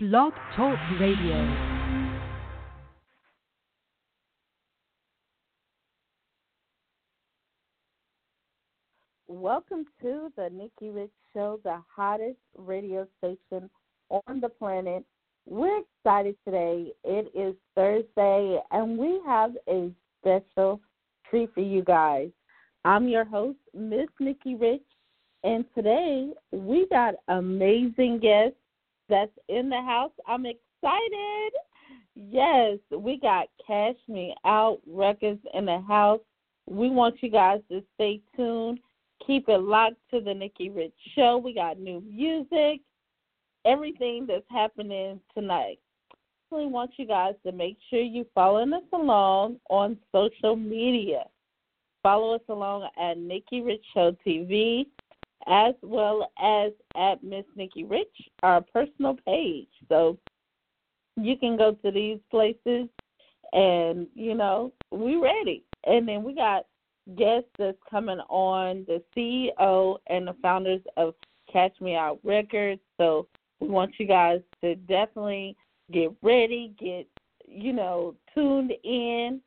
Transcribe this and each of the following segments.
Blog Talk Radio. Welcome to the Nikki Rich Show, the hottest radio station on the planet. We're excited today. It is Thursday, and we have a special treat for you guys. I'm your host, Miss Nikki Rich, and today we got amazing guests that's in the house. I'm excited. Yes, we got Kash Me Out Records in the house. We want you guys to stay tuned. Keep it locked to the Nikki Rich Show. We got new music, everything that's happening tonight. We want you guys to make sure you following us along on social media. Follow us along at Nikki Rich Show TV as well as at Miss Nikki Rich, our personal page. So you can go to these places and, you know, we ready. And then we got guests that's coming on, the CEO and the founders of Kash Me Out Records. So we want you guys to definitely get ready, get, you know, tuned in.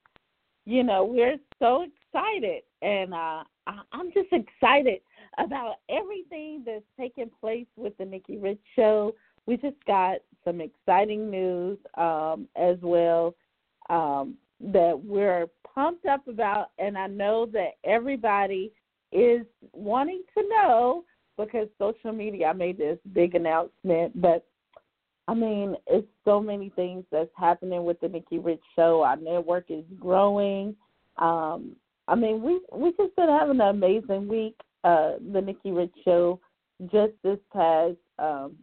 You know, we're so excited. And uh, I'm just excited about everything that's taking place with the Nikki Rich Show. We just got some exciting news um, as well um, that we're pumped up about, and I know that everybody is wanting to know because social media. I made this big announcement, but I mean, it's so many things that's happening with the Nikki Rich Show. Our network is growing. Um, I mean, we we just been having an amazing week uh, the Nikki Rich Show just this past um,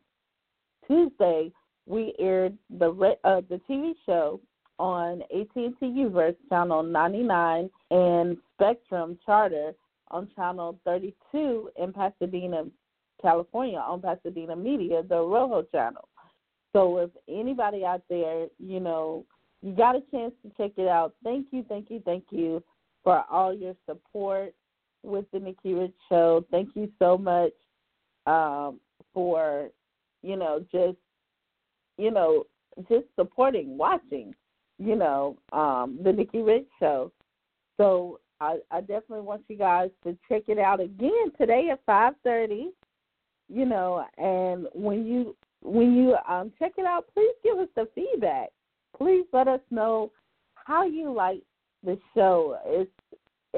Tuesday. We aired the uh, the TV show on AT&T Uverse channel 99 and Spectrum Charter on channel 32 in Pasadena, California on Pasadena Media, the Rojo channel. So if anybody out there, you know, you got a chance to check it out, thank you, thank you, thank you for all your support with the Nikki Rich Show. Thank you so much um, for, you know, just, you know, just supporting, watching, you know, um, the Nikki Rich Show. So I, I definitely want you guys to check it out again today at five thirty. You know, and when you when you um, check it out, please give us the feedback. Please let us know how you like the show. It's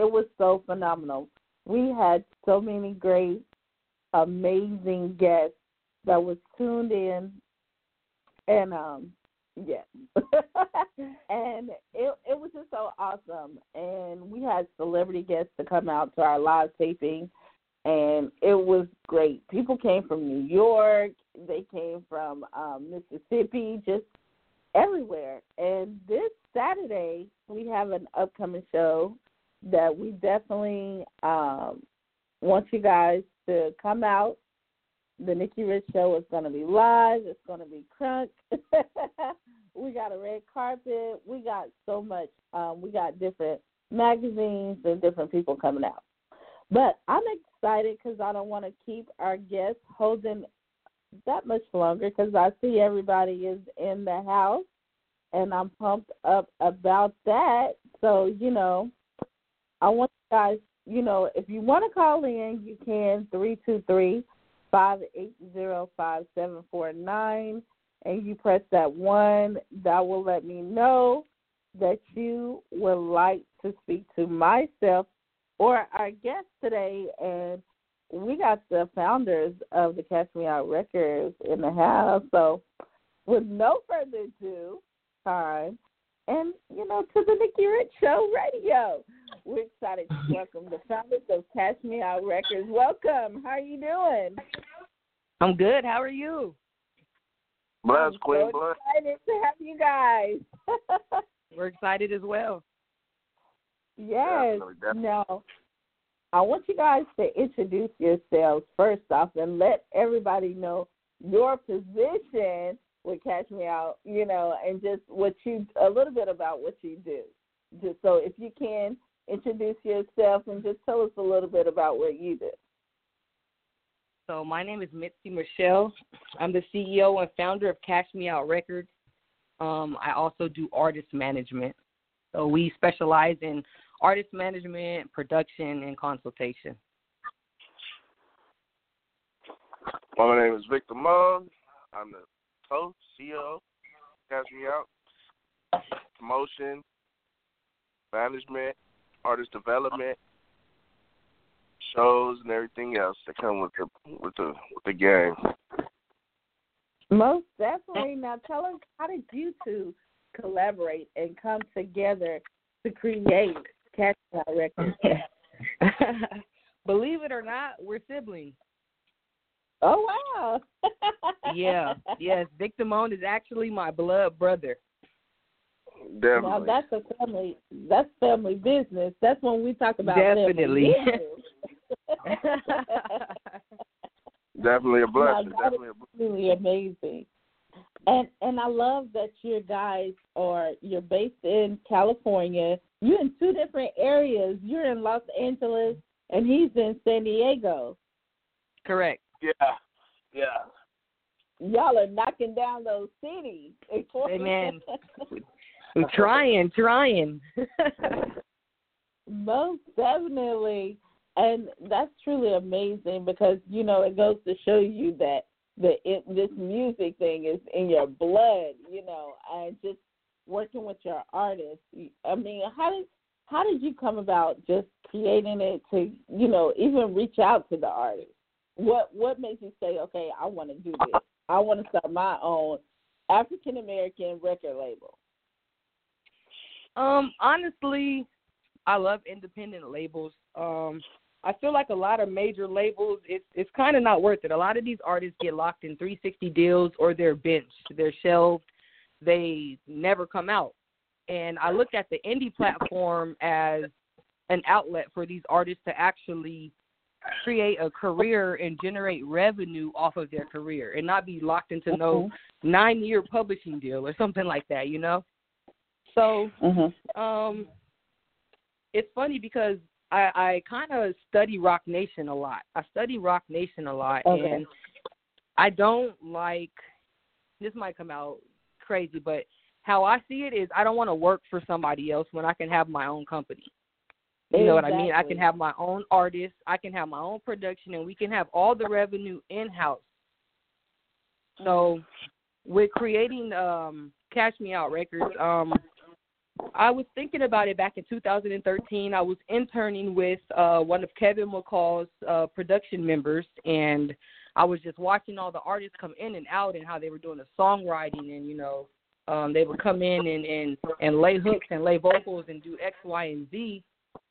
it was so phenomenal. We had so many great, amazing guests that was tuned in, and um, yeah, and it it was just so awesome. And we had celebrity guests to come out to our live taping, and it was great. People came from New York, they came from um, Mississippi, just everywhere. And this Saturday we have an upcoming show that we definitely um, want you guys to come out. The Nikki Rich Show is going to be live. It's going to be crunk. we got a red carpet. We got so much. Um, we got different magazines and different people coming out. But I'm excited because I don't want to keep our guests holding that much longer because I see everybody is in the house and I'm pumped up about that. So, you know, I want you guys, you know, if you want to call in, you can three two three five eight zero five seven four nine, and you press that one. That will let me know that you would like to speak to myself or our guest today. And we got the founders of the Kash Me Out Records in the house. So, with no further ado, time and you know to the Nikki Rich Show Radio. We're excited to welcome the founders of Kash Me Out Records. Welcome. How are you doing? I'm good. How are you? Bless, Queen. So bless. excited to have you guys. We're excited as well. Yes. Definitely, definitely. Now, I want you guys to introduce yourselves first off and let everybody know your position would Kash Me Out, you know, and just what you a little bit about what you do. Just so if you can introduce yourself and just tell us a little bit about what you do. So my name is Mitzi Michelle. I'm the CEO and founder of Kash Me Out Records. Um, I also do artist management. So we specialize in artist management, production, and consultation. Well, my name is Victor Mung. I'm the host, CEO, of Kash Me Out, promotion, management, artist development, shows, and everything else that come with the with the with the game. Most definitely. Now, tell us how did you two collaborate and come together to create Cash Out Records? Believe it or not, we're siblings. Oh wow! yeah, yes. Victor Moan is actually my blood brother. Definitely. Now that's a family. That's family business. That's when we talk about definitely. definitely a blessing. Now, definitely a blessing. Really amazing. And and I love that you guys are you're based in California. You're in two different areas. You're in Los Angeles and he's in San Diego. Correct. Yeah, yeah. Y'all are knocking down those cities. Amen. We're trying, trying. Most definitely. And that's truly amazing because, you know, it goes to show you that the it, this music thing is in your blood, you know, and just working with your artists. I mean, how did how did you come about just creating it to, you know, even reach out to the artists? What what made you say, okay, I want to do this. I want to start my own African American record label. Um, honestly, I love independent labels. Um, I feel like a lot of major labels, it's it's kind of not worth it. A lot of these artists get locked in 360 deals, or they're benched, they're shelved, they never come out. And I look at the indie platform as an outlet for these artists to actually create a career and generate revenue off of their career, and not be locked into no Mm-hmm. nine-year publishing deal or something like that. You know. So Mm-hmm. um, it's funny because I, I kind of study Roc Nation a lot. I study Roc Nation a lot, Okay. and I don't like. This might come out crazy, but how I see it is, I don't want to work for somebody else when I can have my own company. You know what I mean? I can have my own artists, I can have my own production, and we can have all the revenue in house. So, with creating um, Kash Me Out Records, um, I was thinking about it back in 2013. I was interning with uh, one of Kevin McCall's uh, production members, and I was just watching all the artists come in and out and how they were doing the songwriting, and you know, um, they would come in and and and lay hooks and lay vocals and do X, Y, and Z.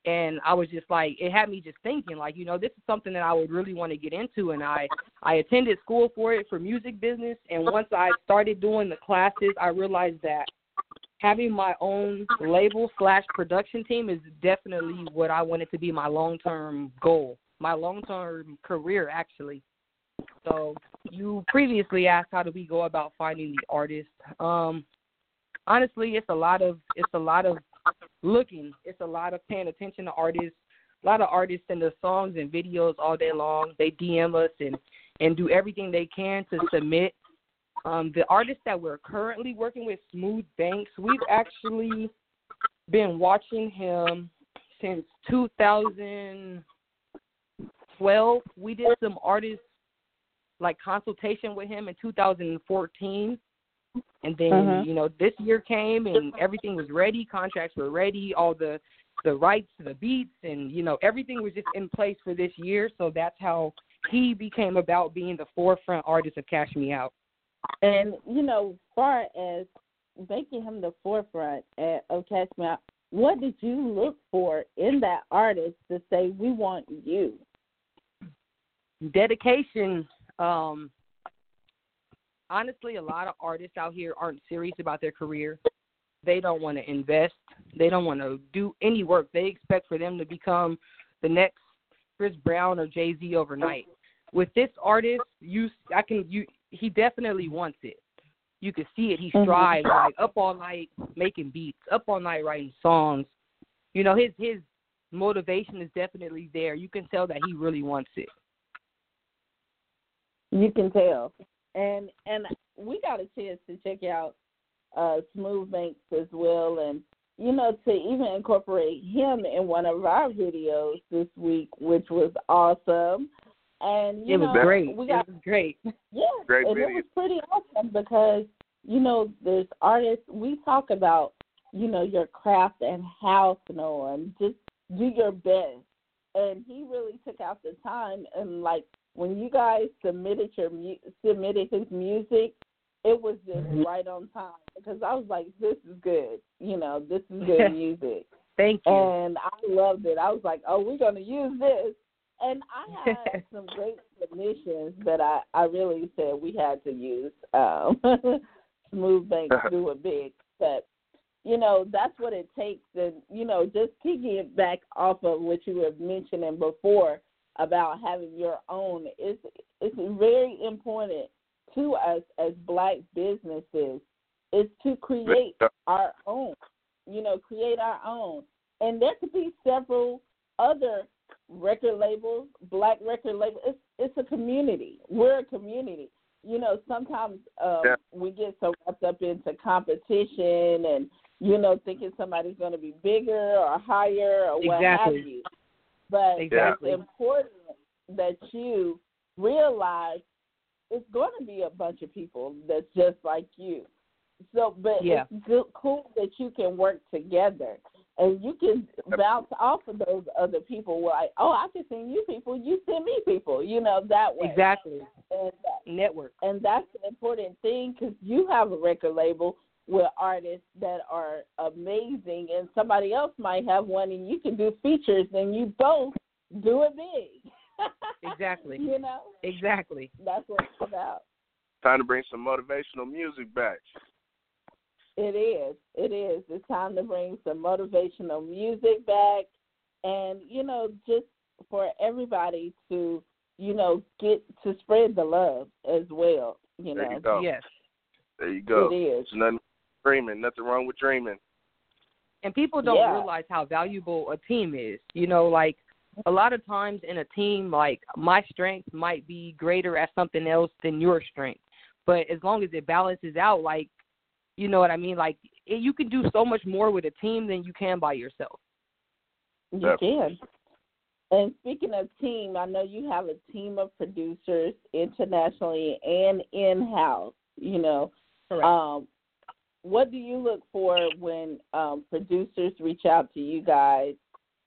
And I was just like, it had me just thinking, like, you know, this is something that I would really want to get into. And I I attended school for it for music business, and once I started doing the classes, I realized that having my own label slash production team is definitely what I wanted to be my long term goal, my long term career actually. So you previously asked how do we go about finding the artist. Um honestly it's a lot of it's a lot of looking. It's a lot of paying attention to artists. A lot of artists send us songs and videos all day long. They DM us and and do everything they can to submit um, the artist that we're currently working with, Smooth Banks, we've actually been watching him since 2012. We did some artist like consultation with him in 2014. And then, Mhm. you know, this year came and everything was ready, contracts were ready, all the the rights to the beats and you know, everything was just in place for this year, so that's how he became about being the forefront artist of Kash Me Out. And you know, far as making him the forefront at, of Cash Me what did you look for in that artist to say we want you? dedication. Um honestly a lot of artists out here aren't serious about their career. They don't want to invest. They don't want to do any work. They expect for them to become the next chris brown or jay-z overnight. With this artist you i can you he definitely wants it you can see it he Mhm. strives like up all night making beats up all night writing songs you know his his motivation is definitely there you can tell that he really wants it You can tell. And and we got a chance to check out uh Smooth Banks as well and you know, to even incorporate him in one of our videos this week, which was awesome. And you it was know, great. We got it was great. Yeah, Great and video. it was pretty awesome because you know there's artists. We talk about you know your craft and how to know and just do your best. And he really took out the time and like when you guys submitted your submitted his music, it was just mm-hmm. right on time because I was like, this is good. You know, this is good music. Thank you. And I loved it. I was like, oh, we're going to use this. And I had some great submissions that I, I really said we had to use. Um, Smooth Banks do a big. But, you know, that's what it takes. And, you know, just kicking it back off of what you were mentioning before about having your own, it's, it's very important to us as black businesses is to create our own. You know, create our own. And there could be several other record labels, black record labels. It's it's a community. We're a community. You know, sometimes um, Yeah. we get so wrapped up into competition and you know thinking somebody's going to be bigger or higher or what Exactly. have you. But Exactly. it's important that you realize it's going to be a bunch of people that's just like you. So, but Yeah. it's good, cool that you can work together and you can bounce off of those other people. Like, oh, I can send you people, you send me people. You know that way. Exactly. And Network. and that's an important thing because you have a record label with artists that are amazing, and somebody else might have one, and you can do features, and you both do it big. Exactly. you know, Exactly. that's what it's about. Time to bring some motivational music back. It is. It is. It's time to bring some motivational music back, and you know, just for everybody to, you know, get to spread the love as well. You There know, you go. Yes. There you go. it is. There's nothing dreaming. Nothing wrong with dreaming. And people don't Yeah. realize how valuable a team is. You know, like a lot of times in a team, like my strength might be greater at something else than your strength. But as long as it balances out, like, you know what I mean? Like, it, you can do so much more with a team than you can by yourself. You can. And speaking of team, I know you have a team of producers internationally and in house. You know, Correct. um, what do you look for when um, producers reach out to you guys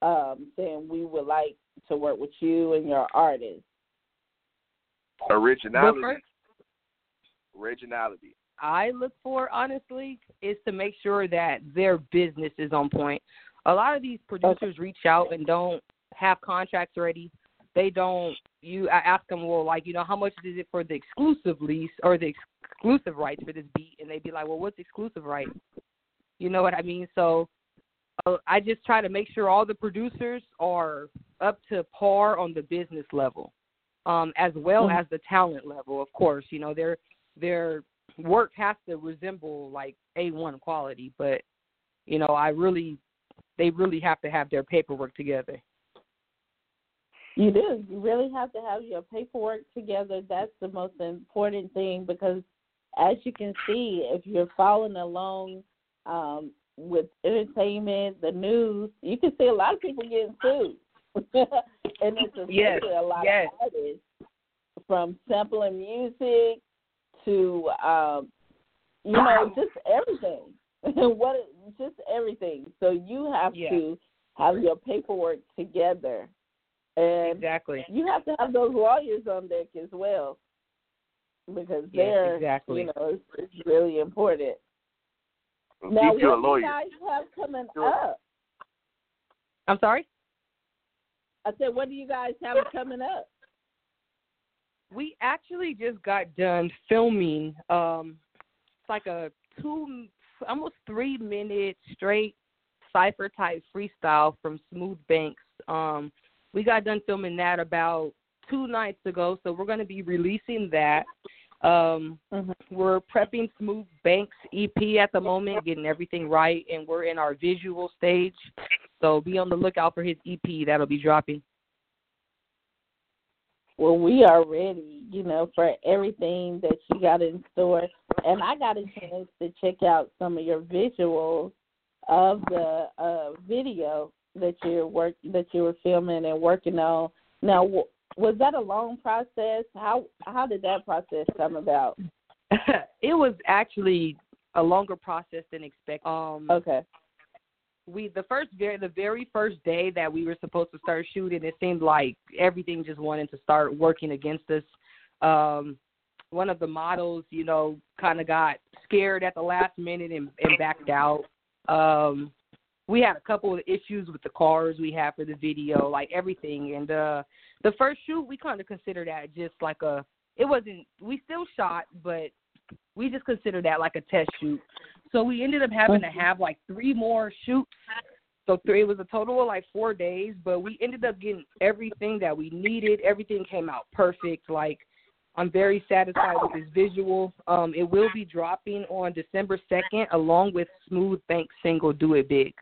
um, saying we would like to work with you and your artists? Originality. Originality. I look for honestly is to make sure that their business is on point. A lot of these producers reach out and don't have contracts ready. They don't. You I ask them, well, like you know, how much is it for the exclusive lease or the exclusive rights for this beat? And they'd be like, well, what's exclusive rights? You know what I mean? So uh, I just try to make sure all the producers are up to par on the business level, um, as well Mhm. as the talent level. Of course, you know their their work has to resemble like a one quality, but you know I really they really have to have their paperwork together. You do. You really have to have your paperwork together. That's the most important thing because, as you can see, if you're following along um, with entertainment, the news, you can see a lot of people getting sued. and it's especially Yes, a lot yes. of artists from sampling music to, um, you know, just everything. what just everything. So you have Yeah. to have your paperwork together and Exactly. you have to have those lawyers on deck as well because Yes, they're exactly. you know it's, it's really important. Keep Now, you a what do lawyer. you guys have coming Sure. up? I'm sorry. I said, what do you guys have coming up? We actually just got done filming. Um, it's like a two, almost three minute straight cipher type freestyle from Smooth Banks. Um, we got done filming that about two nights ago, so we're going to be releasing that. Um, Mhm. We're prepping Smooth Banks EP at the moment, getting everything right, and we're in our visual stage. So be on the lookout for his EP that'll be dropping. Well, we are ready, you know, for everything that you got in store. And I got a chance to check out some of your visuals of the uh, video that you work that you were filming and working on. Now, was that a long process? How how did that process come about? it was actually a longer process than expected. Um, okay. We the first very the very first day that we were supposed to start shooting, it seemed like everything just wanted to start working against us. Um, one of the models, you know, kind of got scared at the last minute and, and backed out. Um, we had a couple of issues with the cars we had for the video, like everything. And uh the first shoot, we kind of considered that just like a. It wasn't. We still shot, but we just considered that like a test shoot. So we ended up having to have like three more shoots. So three, it was a total of like four days, but we ended up getting everything that we needed. Everything came out perfect. Like I'm very satisfied with this visual. Um, it will be dropping on December 2nd along with Smooth Bank single "Do It Big."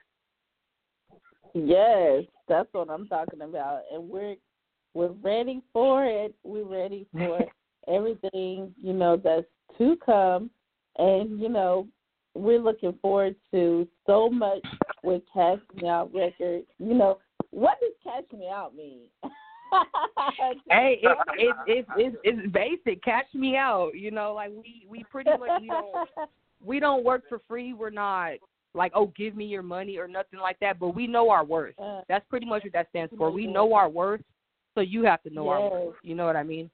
Yes, that's what I'm talking about, and we're we're ready for it. We're ready for everything you know that's to come, and you know we're looking forward to so much with Kash Me Out Records. You know what does Kash Me Out mean? hey, it, it, it, it, it's basic. Cash me out. You know, like we we pretty much we don't we don't work for free. We're not like oh give me your money or nothing like that but we know our worth uh, that's pretty much what that stands for we know our worth so you have to know yes. our worth you know what i mean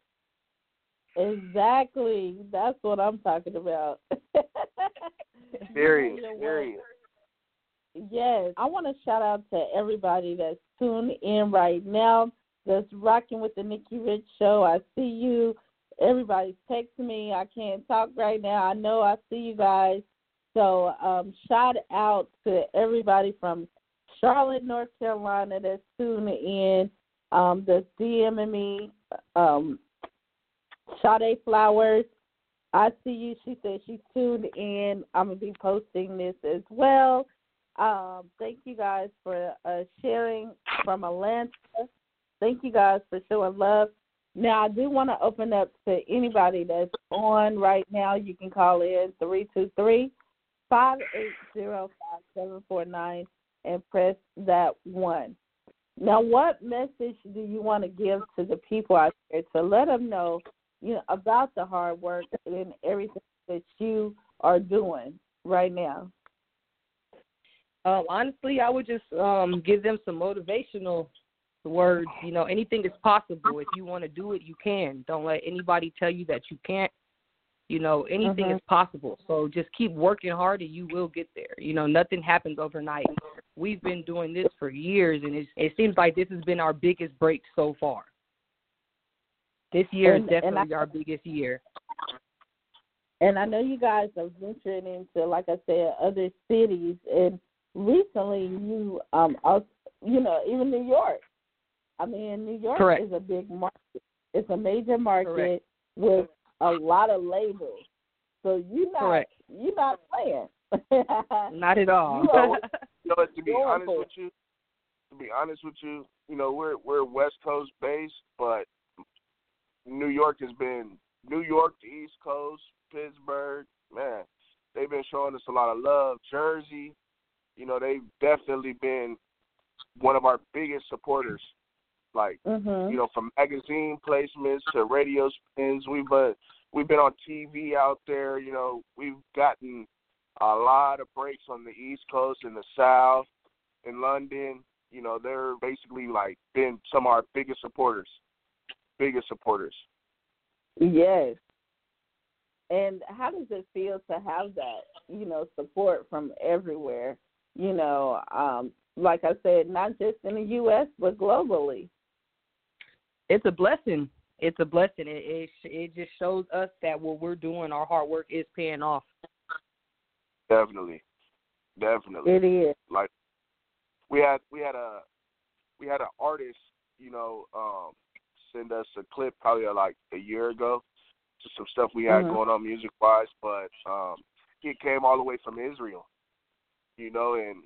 exactly that's what i'm talking about serious serious yes. I want to shout out to everybody that's tuned in right now that's rocking with the nikki rich show. I see you. Everybody's texting me. I can't talk right now. I know i see you guys. So um, shout out to everybody from Charlotte, North Carolina that's tuning in, um, that's DMing me. Um, Sade Flowers, I see you. She said she's tuned in. I'm going to be posting this as well. Um, thank you guys for uh, sharing from Atlanta. Thank you guys for showing love. Now, I do want to open up to anybody that's on right now. You can call in 323 five eight zero five seven four nine and press that one. Now, what message do you want to give to the people out there to let them know, you know, about the hard work and everything that you are doing right now? Um, honestly, I would just um, give them some motivational words. You know, anything is possible. If you want to do it, you can. Don't let anybody tell you that you can't. You know, anything mm-hmm. is possible. So just keep working hard and you will get there. You know, nothing happens overnight. We've been doing this for years and it's, it seems like this has been our biggest break so far. This year and, is definitely I, our biggest year. And I know you guys are venturing into, like I said, other cities. And recently, you um, also, you know, even New York. I mean, New York Correct. is a big market. It's a major market Correct. with a lot of labels. So you not Correct. you not playing. not at all. You know, you know, to be honest with you, to be honest with you, you know, we're we're West Coast based, but New York has been New York, the East Coast, Pittsburgh, man, they've been showing us a lot of love. Jersey, you know, they've definitely been one of our biggest supporters. Like mm-hmm. you know, from magazine placements to radio spins, we've been we've been on TV out there. You know, we've gotten a lot of breaks on the East Coast and the South, in London. You know, they're basically like been some of our biggest supporters, biggest supporters. Yes. And how does it feel to have that, you know, support from everywhere? You know, um, like I said, not just in the U.S. but globally it's a blessing. It's a blessing. It, it it just shows us that what we're doing, our hard work, is paying off. Definitely, definitely. It is. Like we had we had a we had an artist, you know, um, send us a clip probably like a year ago, to some stuff we had mm-hmm. going on music wise, but um, he came all the way from Israel, you know, and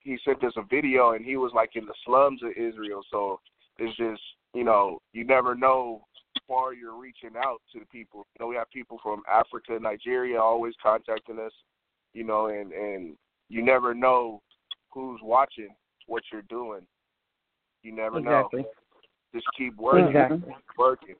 he sent us a video, and he was like in the slums of Israel, so it's just you know, you never know far you're reaching out to the people. You know, we have people from Africa, Nigeria always contacting us, you know, and and you never know who's watching what you're doing. You never exactly. know. Just keep working, exactly. working.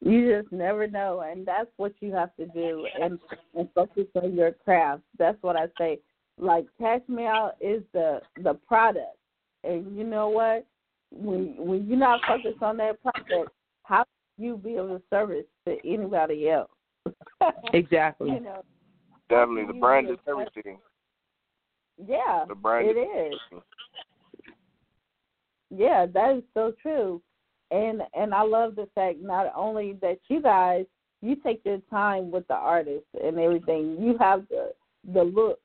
You just never know, and that's what you have to do, and and focus on your craft. That's what I say. Like Kash Me Out is the the product, and you know what? When when you're not focused on that product, how can you be of a service to anybody else? exactly. you know, Definitely, the brand is everything. Yeah, The brand it is. Yeah, that is so true. And and I love the fact not only that you guys you take your time with the artist and everything. You have the the look,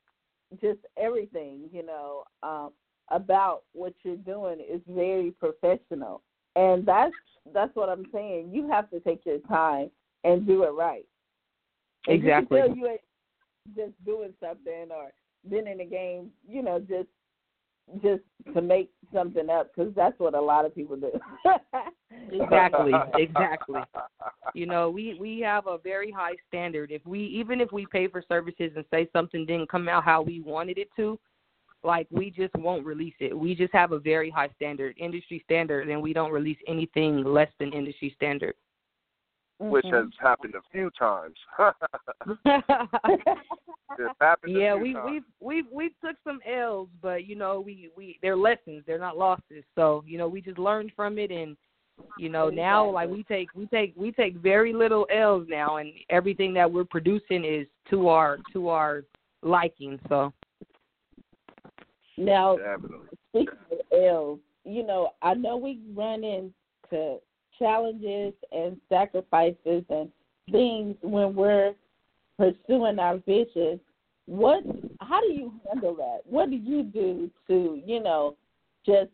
just everything, you know, um, about what you're doing is very professional. And that's that's what I'm saying. You have to take your time and do it right. And Exactly. You you just doing something or been in the game, you know, just just to make something up because that's what a lot of people do. Exactly, exactly. You know, we we have a very high standard. If we even if we pay for services and say something didn't come out how we wanted it to, like we just won't release it. We just have a very high standard, industry standard, and we don't release anything less than industry standard. Which Mhm. has happened a few times. it's happened yeah, a few we times. we've we've we've took some L's, but you know we we they're lessons, they're not losses. So you know we just learned from it, and you know now like we take we take we take very little L's now, and everything that we're producing is to our to our liking. So now, Definitely. speaking of L's, you know, I know we run into challenges and sacrifices and things when we're pursuing our vision. What? How do you handle that? What do you do to, you know, just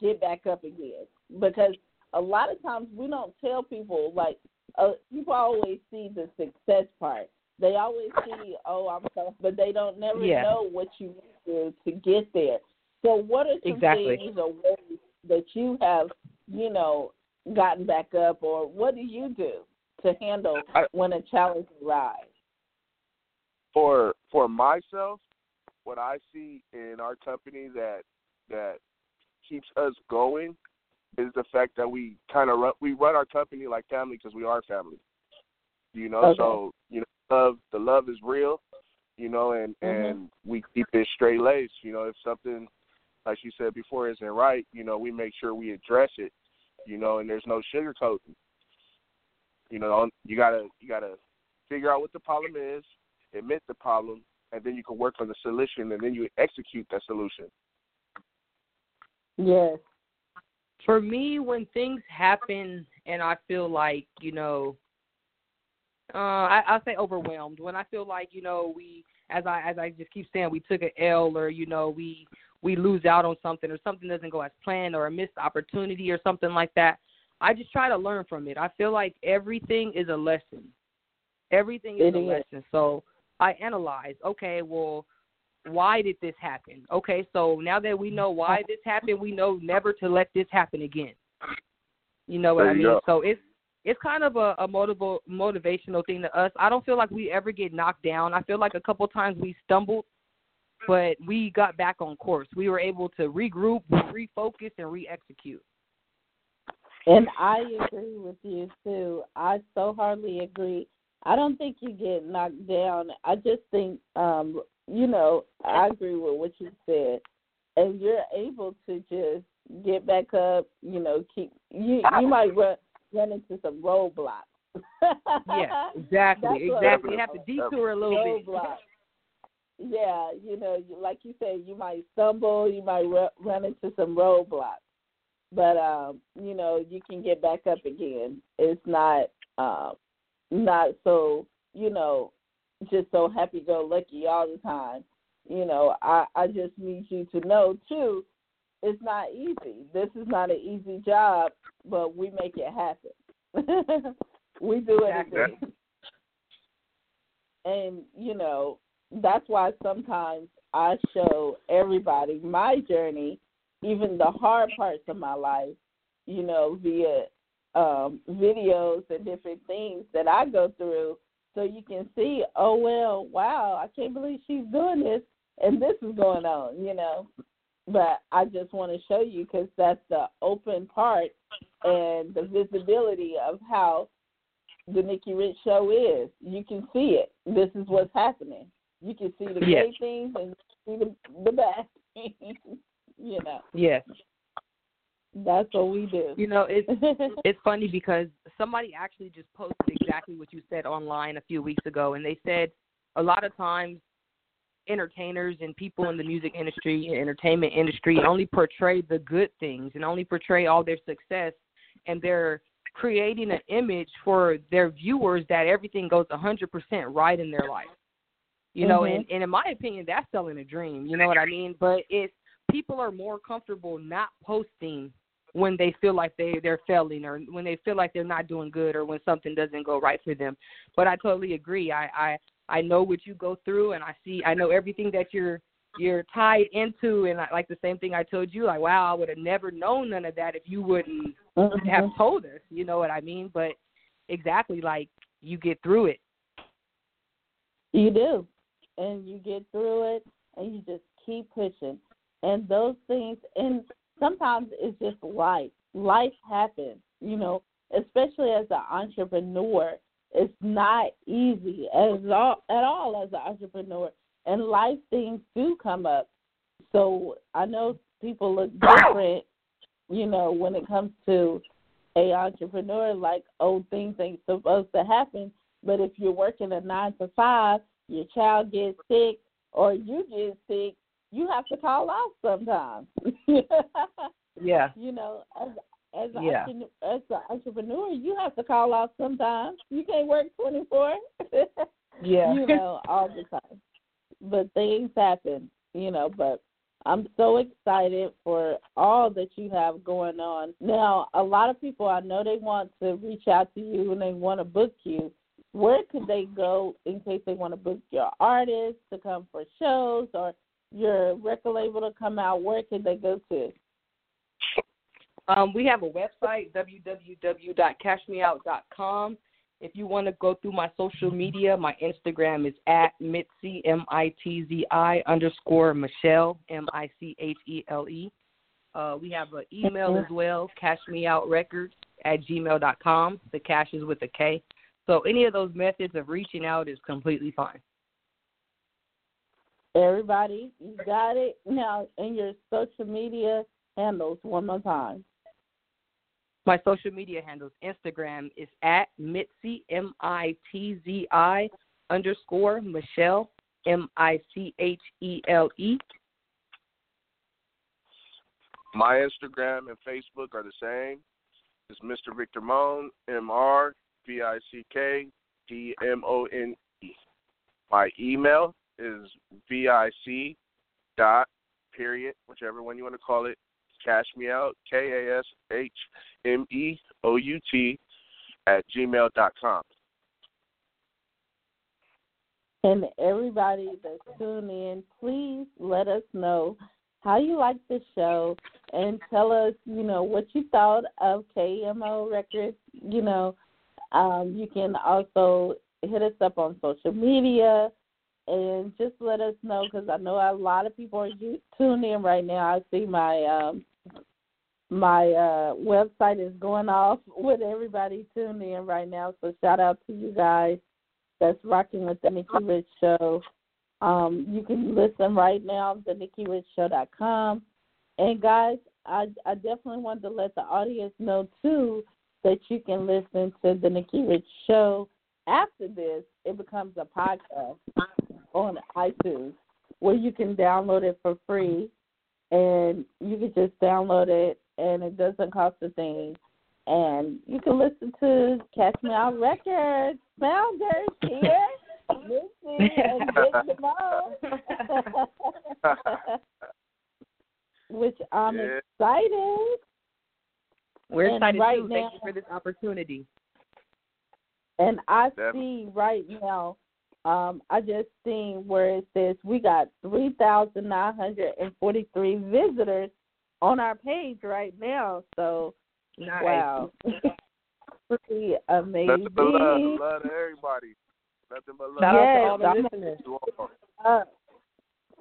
get back up again? Because a lot of times we don't tell people like uh, people always see the success part. They always see, oh, I'm so, but they don't never Yeah. know what you do to get there. So, what are some Exactly. things or ways that you have, you know, gotten back up, or what do you do to handle I- when a challenge arises? for for myself, what I see in our company that that keeps us going is the fact that we kind of run we run our company like family because we are family. You know, Okay. so you know, love the love is real. You know, and Mhm. and we keep it straight laced. You know, if something like you said before isn't right, you know, we make sure we address it. You know, and there's no sugarcoating. You know, you gotta you gotta figure out what the problem is, admit the problem, and then you can work on the solution, and then you execute that solution. Yes. for me, when things happen and I feel like you know, uh, I, I say overwhelmed. When I feel like you know we, as I as I just keep saying, we took an L or you know we we lose out on something or something doesn't go as planned or a missed opportunity or something like that. I just try to learn from it. I feel like everything is a lesson. Everything is It a is. lesson. So I analyze. Okay, well, why did this happen? Okay, so now that we know why this happened, we know never to let this happen again. You know what There I mean? go. So it's it's kind of a, a motivable motivational thing to us. I don't feel like we ever get knocked down. I feel like a couple times we stumbled, but we got back on course. We were able to regroup, refocus, and re-execute. And I agree with you too. I so hardly agree. I don't think you get knocked down. I just think, um, you know, I agree with what you said, and you're able to just get back up. You know, keep you. You might run run into some roadblocks. Yeah, exactly, That's exactly. You have to detour a little bit. roadblocks. Yeah, you know, like you said, you might stumble, you might run into some roadblocks, but um, you know, you can get back up again. It's not um, not so you know, just so happy go lucky all the time. You know, I I just need you to know too, it's not easy. This is not an easy job, but we make it happen. we do Exactly. anything and you know that's why sometimes I show everybody my journey, even the hard parts of my life, you know, via um, videos and different things that I go through, so you can see, oh well, wow, I can't believe she's doing this, and this is going on, you know. But I just want to show you because that's the open part and the visibility of how the Nikki Rich show is. You can see it. This is what's happening. You can see the yes. great things and see the the bad things. you know. Yes. That's what we do. You know, it's it's funny because somebody actually just posted exactly what you said online a few weeks ago, and they said a lot of times entertainers and people in the music industry and entertainment industry only portray the good things and only portray all their success and they're creating an image for their viewers that everything goes a 100% right in their life. You know, mm-hmm. and, and in my opinion, that's selling a dream. You know what I mean? But it's people are more comfortable not posting when they feel like they they're failing or when they feel like they're not doing good or when something doesn't go right for them. But I totally agree. I I I know what you go through and I see I know everything that you're you're tied into and I, like the same thing I told you like wow I would have never known none of that if you wouldn't mm-hmm. have told us you know what I mean? But exactly like you get through it. You do. And you get through it and you just keep pushing. And those things and sometimes it's just life. Life happens you know especially as an entrepreneur it's not easy as all, at all as an entrepreneur and life things do come up. So I know people look different, you know, when it comes to a entrepreneur. Like, oh, things ain't supposed to happen. But if you're working a nine to five, your child gets sick or you get sick, you have to call off sometimes. yeah. You know, as as an yeah. as an entrepreneur, you have to call off sometimes. You can't work twenty four. yeah. You know, all the time but things happen, you know, but I'm so excited for all that you have going on. Now, a lot of people I know they want to reach out to you and they want to book you. Where could they go in case they want to book your artists to come for shows or your record label to come out? Where could they go to? Um, we have a website, www.kashmeout.com. If you want to go through my social media, my Instagram is at Mitzi M I T Z I underscore Michelle M I C H E L E. Uh, we have an email as well, kashmeoutrecords at gmail dot com. The cash is with a K. So any of those methods of reaching out is completely fine. Everybody, you got it now in your social media handles one more time. My social media handles Instagram is at Mitzi M I T Z I underscore Michelle M I C H E L E. My Instagram and Facebook are the same. It's Mr. Victor Moan M R V I C K D M O N E. My email is vic dot period, whichever one you want to call it, Kash Me Out, K A S H M E O U T, at gmail dot com. And everybody that's tuning in, please let us know how you like the show and tell us, you know, what you thought of KMO Records. You know, um, you can also hit us up on social media and just let us know because I know a lot of people are tuned in right now. I see my um, my uh, website is going off with everybody tuned in right now. So shout out to you guys that's rocking with the Nikki Rich Show. Um, you can listen right now at NikkiRichShow.com. And guys, I, I definitely want to let the audience know too that you can listen to the Nikki Rich Show after this. It becomes a podcast on iTunes where you can download it for free and you can just download it and it doesn't cost a thing. And you can listen to Kash Me Out Records, founders here, Mitzi and Big which I'm yeah. excited. We're and excited right too. Now, Thank you for this opportunity. And I Definitely. see right now, um, I just seen where it says we got 3,943 visitors on our page right now. So Nice. Wow. Pretty amazing. Nothing but love, love to everybody. Nothing but love. Shout Yes, out to all the I'm- listeners. You all.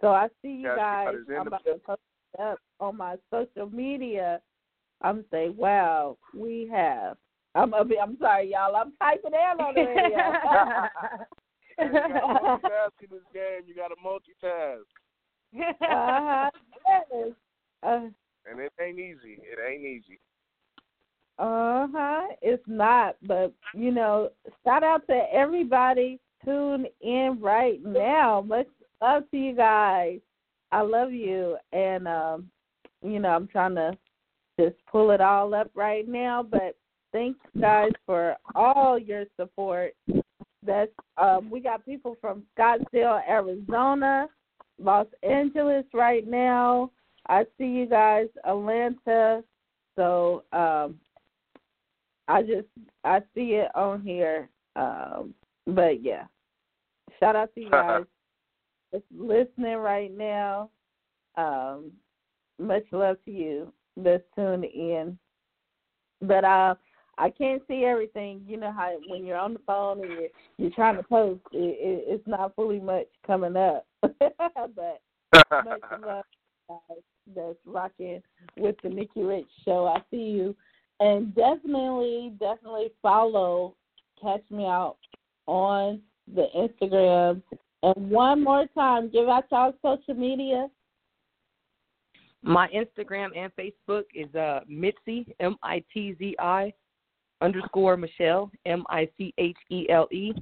So I see you Yes, guys. God is in I'm about to post it up on my social media. I'm saying, wow, we have. I'm gonna be, I'm sorry, y'all. I'm typing in on the radio. You gotta multitask in this game. You gotta multitask, uh-huh. Yes. Uh and it ain't easy. It ain't easy. Uh huh. It's not, but you know, shout out to everybody tuned in right now. Much love to you guys. I love you, and um, you know, I'm trying to just pull it all up right now. But thanks, guys, for all your support. That's um, we got people from Scottsdale, Arizona, Los Angeles right now. I see you guys, Atlanta. So um, I just I see it on here. Um, but yeah, shout out to you guys listening right now. Um, much love to you that's tuned in. But uh, I can't see everything. You know how when you're on the phone and you're, you're trying to post, it, it, it's not fully much coming up. but much love, guys, that's rocking with the Nikki Rich Show. I see you, and definitely, definitely follow Kash Me Out on the Instagram. And one more time, give out y'all social media. My Instagram and Facebook is uh Mitzi M I T Z I underscore Michelle M I C H E L E.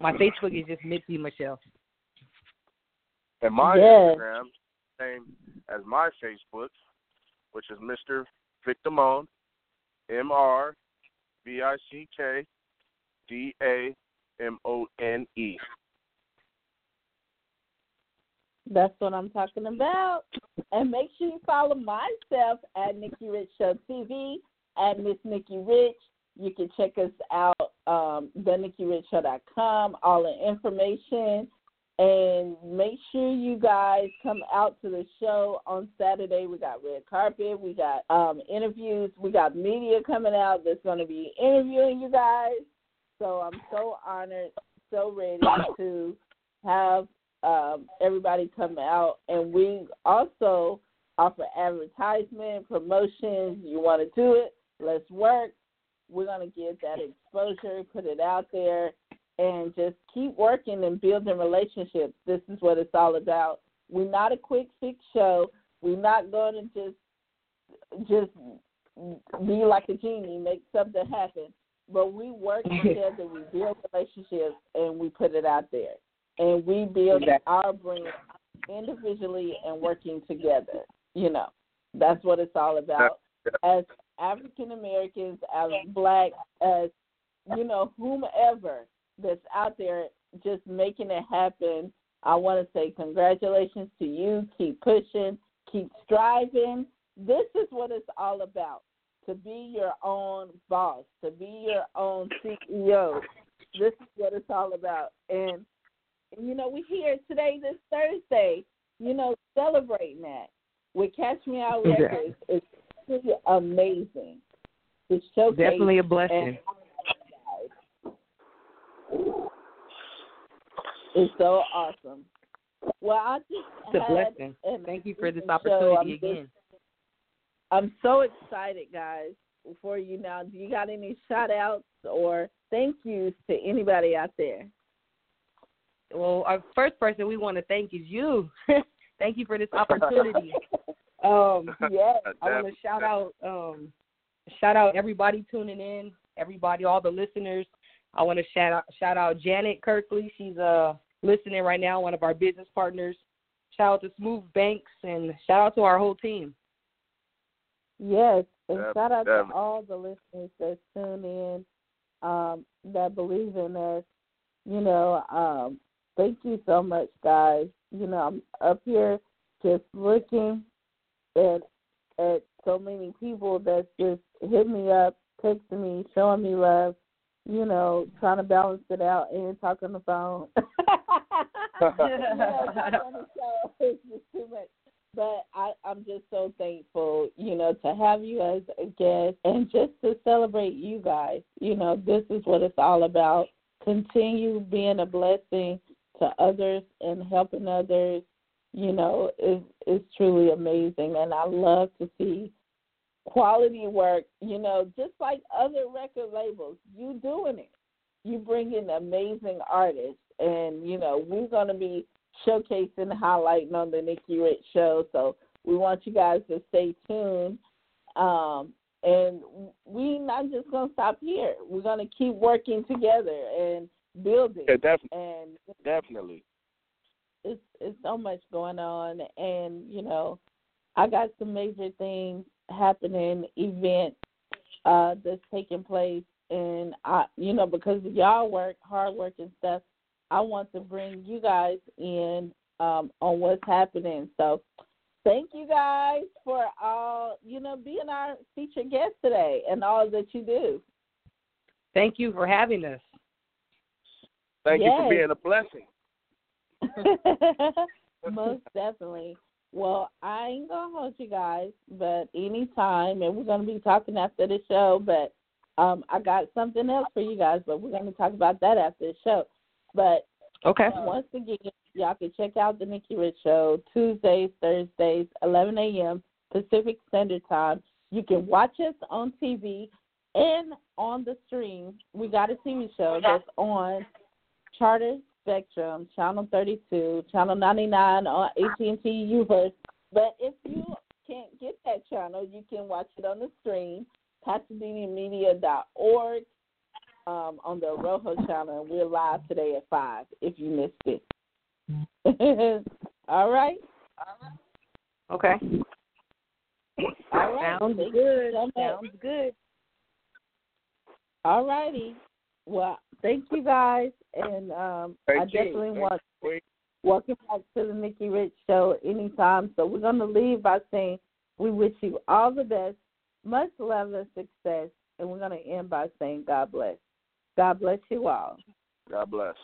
My Facebook is just Mitzi Michelle. And my Yes. Instagram, same as my Facebook, which is Mr. Vick Damone, M R V I C K D A M O N E. That's what I'm talking about. And make sure you follow myself at Nikki Rich Show TV at Miss Nikki Rich. You can check us out, um, theNikkiRichShow.com, all the information. And make sure you guys come out to the show on Saturday. We got red carpet, we got um, interviews, we got media coming out that's going to be interviewing you guys. So I'm so honored, so ready to have um, everybody come out, and we also offer advertisement, promotions. You want to do it? Let's work. We're going to get that exposure, put it out there, and just keep working and building relationships. This is what it's all about. We're not a quick fix show. We're not going to just just be like a genie, make something happen. But we work together, we build relationships, and we put it out there and we build our brand individually and working together. You know, that's what it's all about. As African Americans, as black, as you know, whomever that's out there just making it happen. I want to say congratulations to you. Keep pushing, keep striving. This is what it's all about. To be your own boss, to be your own CEO. This is what it's all about. And you know, we're here today, this Thursday, you know, celebrating that with Kash Me Out Yeah. Records. It's really amazing. It's showcase Definitely a blessing. It's so awesome. Well, I just It's a blessing. an Thank you for this opportunity I'm just- again. I'm so excited, guys, for you now. Do you got any shout outs or thank yous to anybody out there? Well, our first person we want to thank is you. thank you for this opportunity. Um, yes. I want to shout out, um, shout out everybody tuning in, everybody, all the listeners. I want to shout out, shout out Janet Kirkley. She's uh listening right now, one of our business partners. Shout out to Smooth Banks and shout out to our whole team. Yes, and Def- shout out definitely. to all the listeners that tune in, um, that believe in us. You know, um, thank you so much, guys. You know, I'm up here just looking at at so many people that's just hit me up, texting me, showing me love. You know, trying to balance it out and talk on the phone. is just too much. but I, I'm just so thankful, you know, to have you as a guest and just to celebrate you guys. You know, this is what it's all about. Continue being a blessing to others and helping others. You know, is is truly amazing, and I love to see quality work. You know, just like other record labels, you doing it. You bring in amazing artists, and you know we're going to be showcasing and highlighting on the Nikki Rich show. So we want you guys to stay tuned. Um, and we're not just going to stop here. We're going to keep working together and building. Yeah, definitely. And definitely. It's it's so much going on, and you know, I got some major things happening, events uh, that's taking place, and I, you know, because y'all work, hard work and stuff, I want to bring you guys in um, on what's happening. So thank you guys for all, you know, being our featured guest today and all that you do. Thank you for having us. Thank yes. you for being a blessing. Most definitely. Well, I ain't gonna hold you guys, but anytime, and we're gonna be talking after the show. But um, I got something else for you guys, but we're gonna talk about that after the show. But okay, once again, y'all can check out the Nikki Rich Show Tuesdays, Thursdays, 11 a.m. Pacific Standard Time. You can watch us on TV and on the stream. We got a TV show that's on Charter Spectrum, Channel 32, Channel 99 on AT&T U-verse. But if you can't get that channel, you can watch it on the stream, PasadenaMedia.org um, on the Arroyo channel, and we're live today at 5 if you missed it. All right? Okay. All right. Sounds Thank good. so Sounds good. All righty. Well, thank you guys, and um, Thank I definitely Thank want you. welcome back to the Nikki Rich Show anytime. So we're going to leave by saying we wish you all the best, much love and success, and we're going to end by saying God bless. God bless you all. God bless.